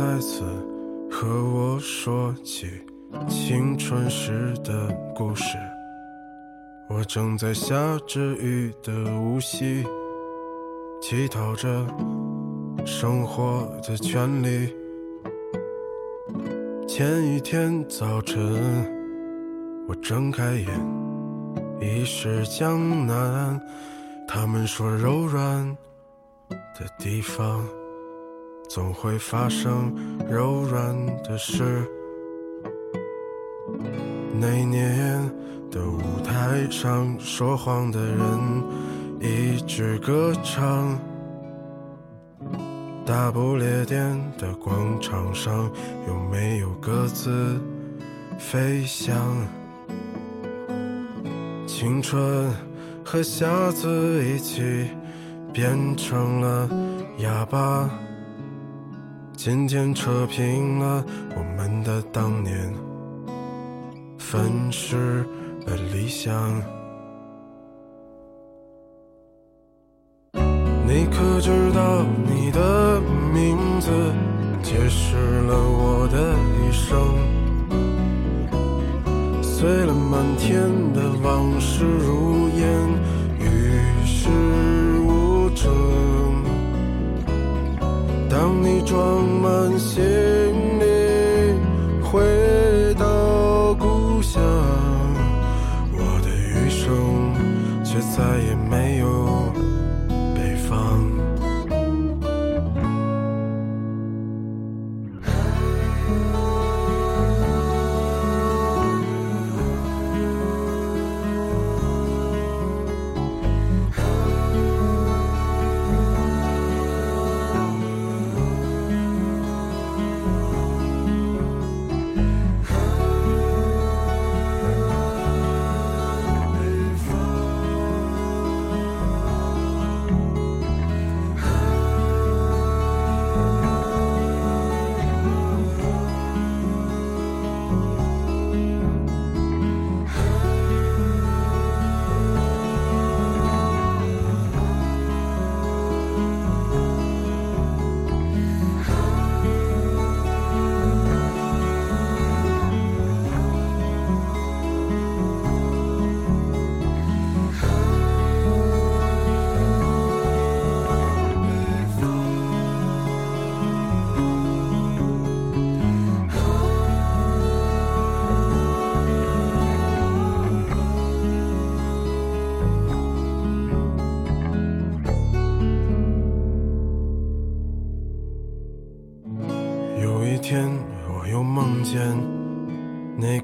再次和我说起青春时的故事。我正在下着雨的无锡，乞讨着生活的权利。前一天早晨，我睁开眼，已是江南。他们说柔软的地方。总会发生柔软的事。那年的舞台上，说谎的人一直歌唱。大不列颠的广场上，有没有鸽子飞翔？青春和瞎子一起变成了哑巴。今天扯平了我们的当年，粉饰了理想。你可知道你的名字解释了我的一生？碎了满天的往事如烟，装满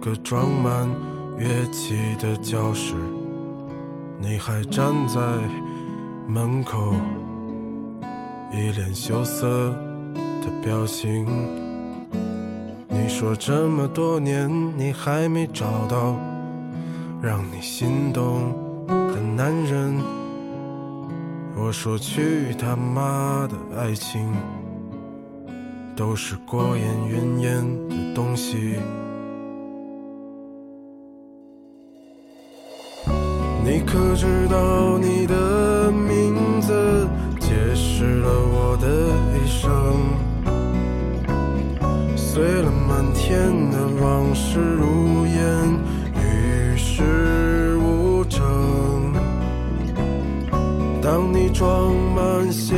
个装满乐器的教室，你还站在门口，一脸羞涩的表情。你说这么多年，你还没找到让你心动的男人。我说去他妈的爱情！都是过眼云烟的东西。你可知道你的名字解释了我的一生？碎了满天的往事如烟，与世无争。当你装满行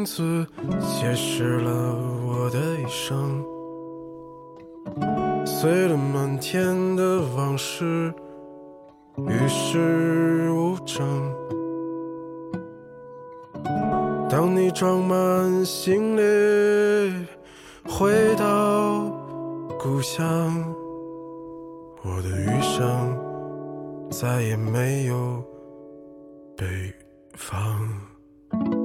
名字解释了我的一生。碎了满天的往事，与世无争。当你装满行李回到故乡，我的余生再也没有北方。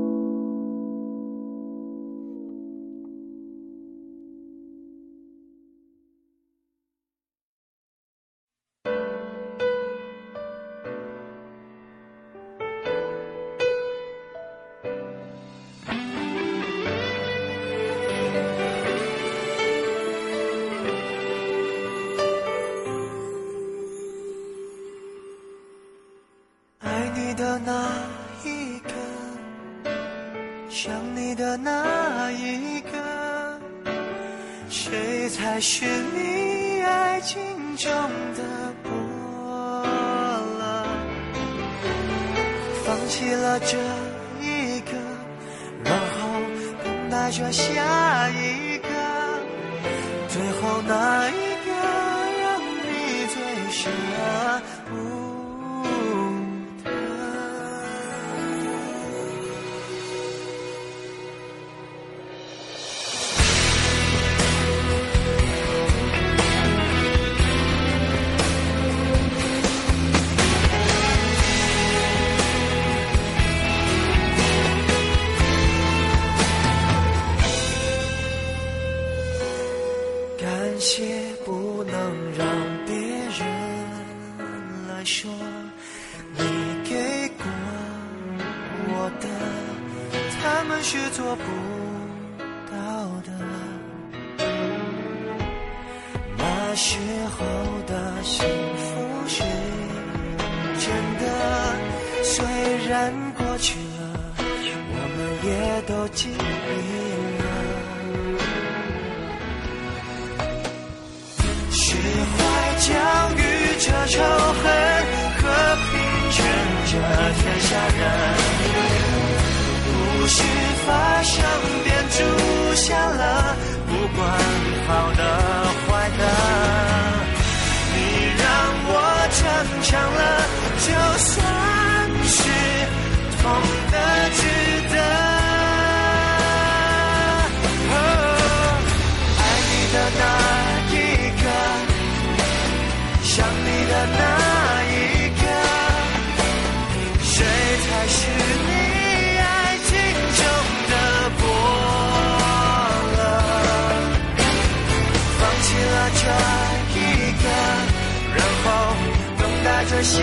值得，值得。爱你的那一刻，想你的那一刻，谁才是你爱情中的伯乐？放弃了这一个，然后等待着下。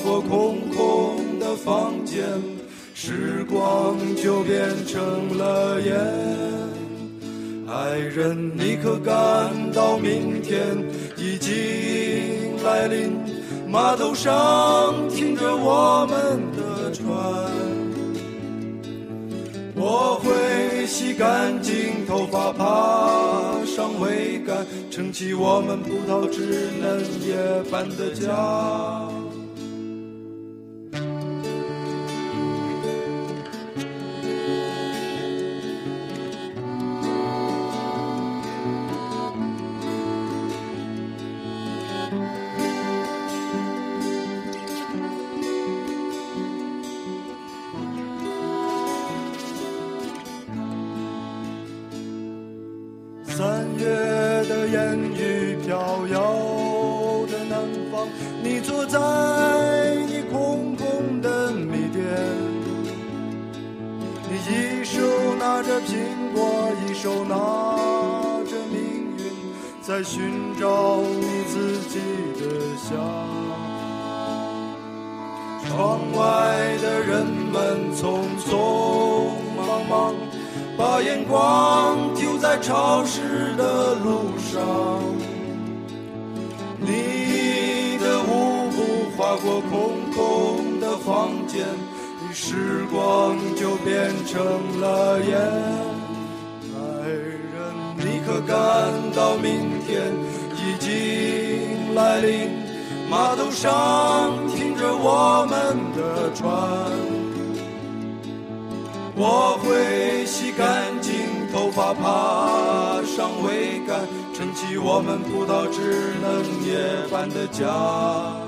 过空空的房间，时光就变成了烟。爱人，你可感到明天已经来临？码头上停着我们的船。我会洗干净头发，爬上桅杆，撑起我们葡萄枝嫩叶般的家。手拿着命运，在寻找你自己的香。窗外的人们匆匆忙忙，把眼光丢。在潮湿的路上，你的舞步划过空空的房间，时光就变成了烟。感到明天已经来临？码头上停着我们的船，我会洗干净。头发爬上桅杆，撑起我们葡萄枝嫩叶般的家。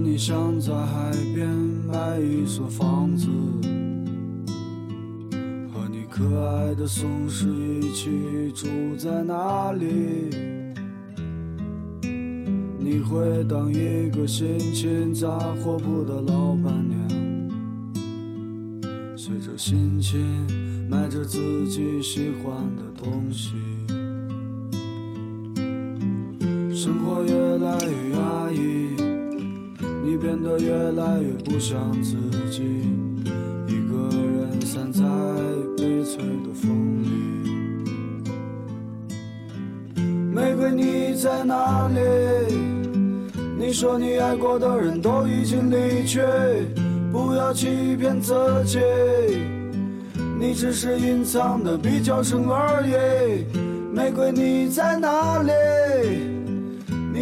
你想在海边买一所房子，和你可爱的松狮一起住在那里。你会当一个心情杂货铺的老板娘，随着心情买着自己喜欢的东西。生活越来越压抑，你变得越来越不像自己，一个人散在悲催的风里。玫瑰，你在哪里？你说你爱过的人都已经离去，不要欺骗自己，你只是隐藏的比较深而已。玫瑰，你在哪里？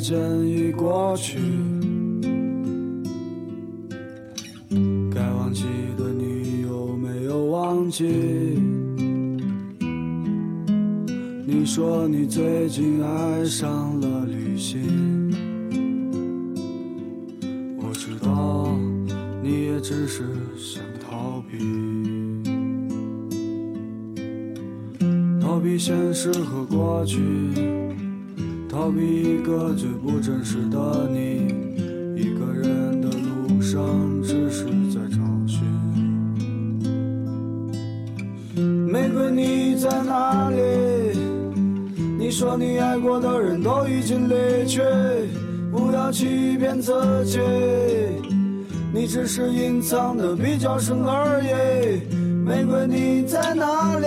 时间已过去，该忘记的你有没有忘记？你说你最近爱上了旅行，我知道你也只是想逃避。逃避现实和过去，逃避一个最不真实的你。一个人的路上，只是在找寻。玫瑰，你在哪里？你说你爱过的人都已经离去，不要欺骗自己，你只是隐藏的比较深而已。玫瑰，你在哪里？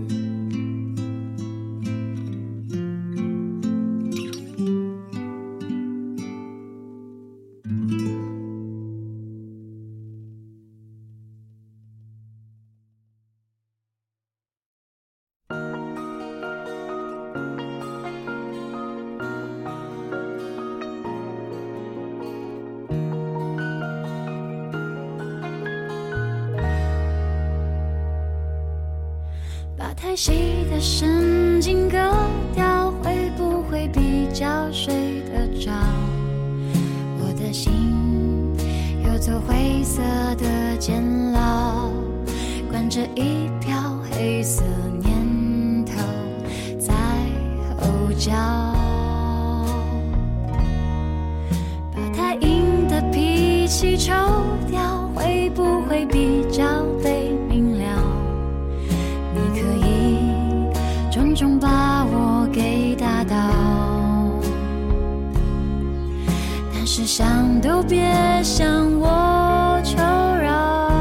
脾气抽掉，会不会比较被明了？你可以重重把我给打倒，但是想都别想我求饶。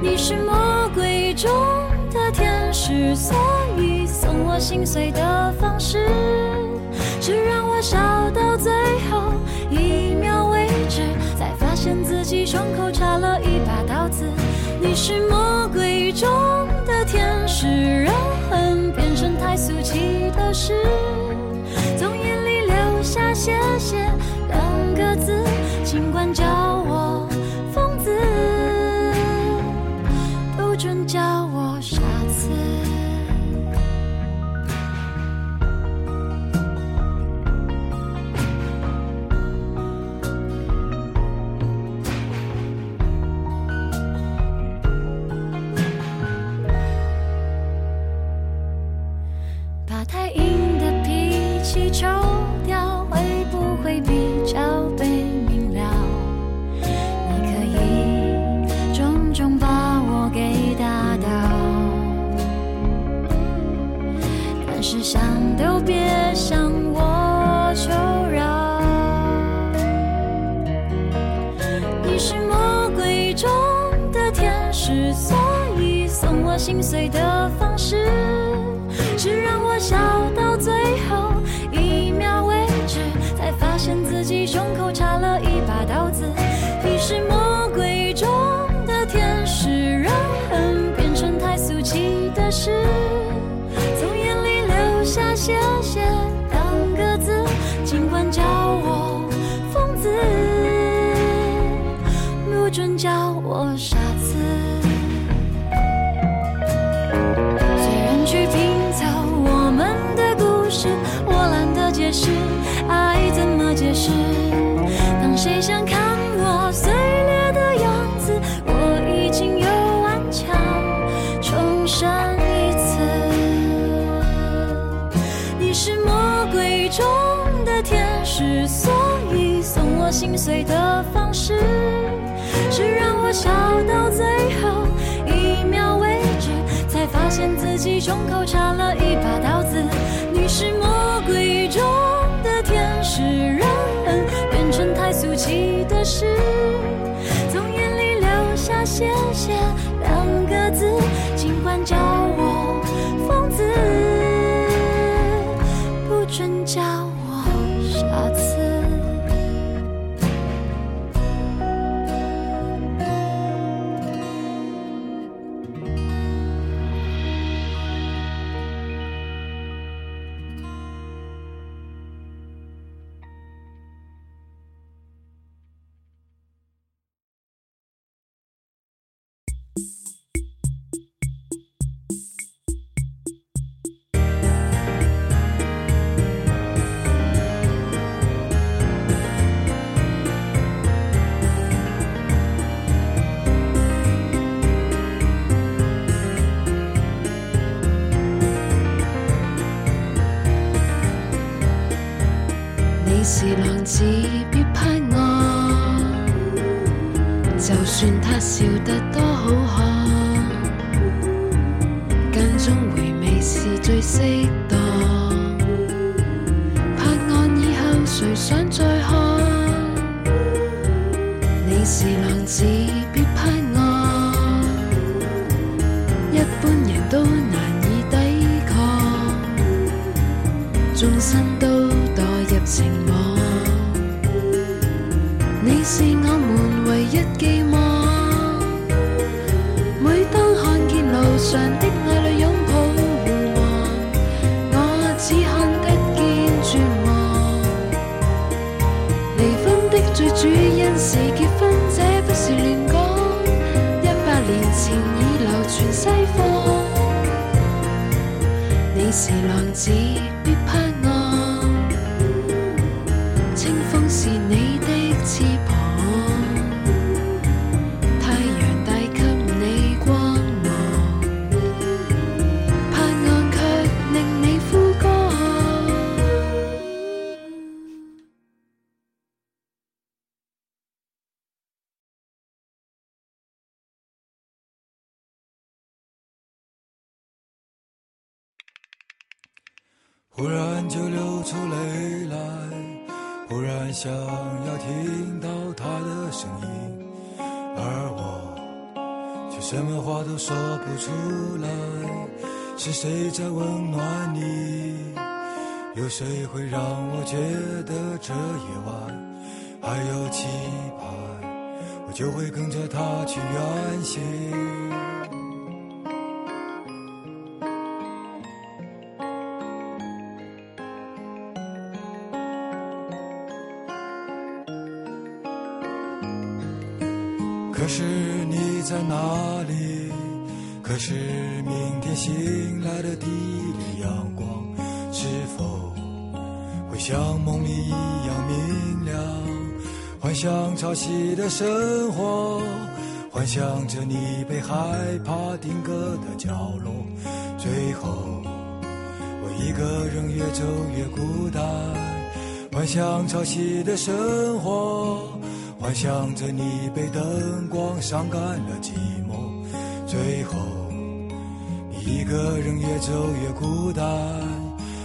你是魔鬼中的天使，所以送我心碎的方式是让我笑到最后，现自己胸口插了一把刀子。你是魔鬼中的天使，柔恨变成太俗气的事，从眼里流下谢谢两个字，尽管叫碎的方式，是让我笑到最后一秒为止，才发现自己胸口插了一把刀子。你是魔鬼中的天使，让恨变成太俗气的事，从眼里流下谢谢笑得多好看，间中回味是最适是浪子，必怕忽然就流出泪来，忽然想要听到他的声音，而我却什么话都说不出来。是谁在温暖你？有谁会让我觉得这夜晚还有期盼？我就会跟着他去远行。可是你在哪里？可是明天醒来的第一缕阳光，是否会像梦里一样明亮？幻想潮汐的生活，幻想着你被害怕定格的角落，最后我一个人越走越孤单。幻想潮汐的生活。幻想着你被灯光伤感了寂寞，最后你一个人越走越孤单，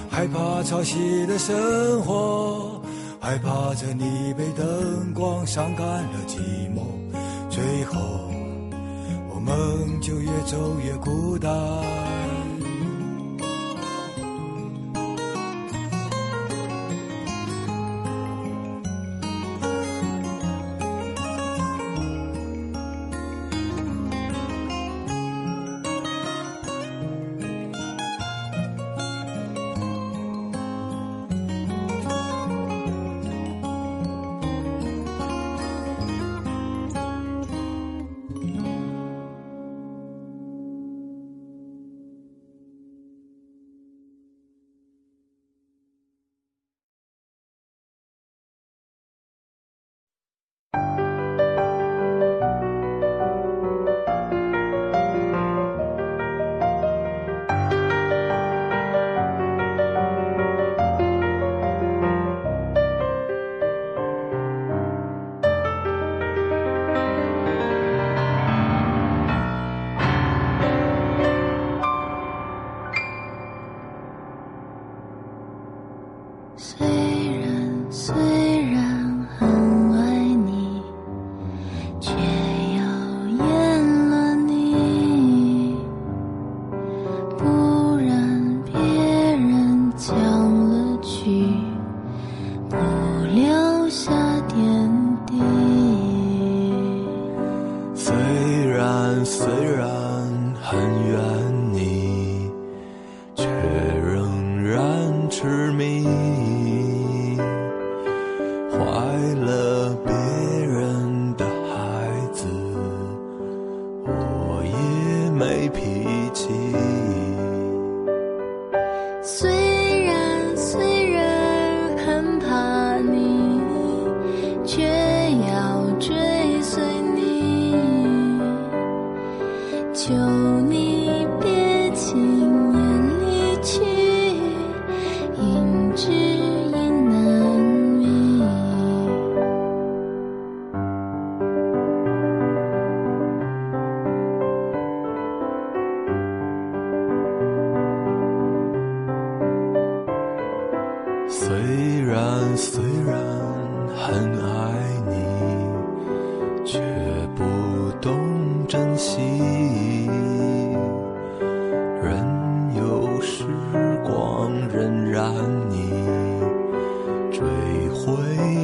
害怕潮汐的生活，害怕着你被灯光伤感了寂寞，最后我们就越走越孤单。回忆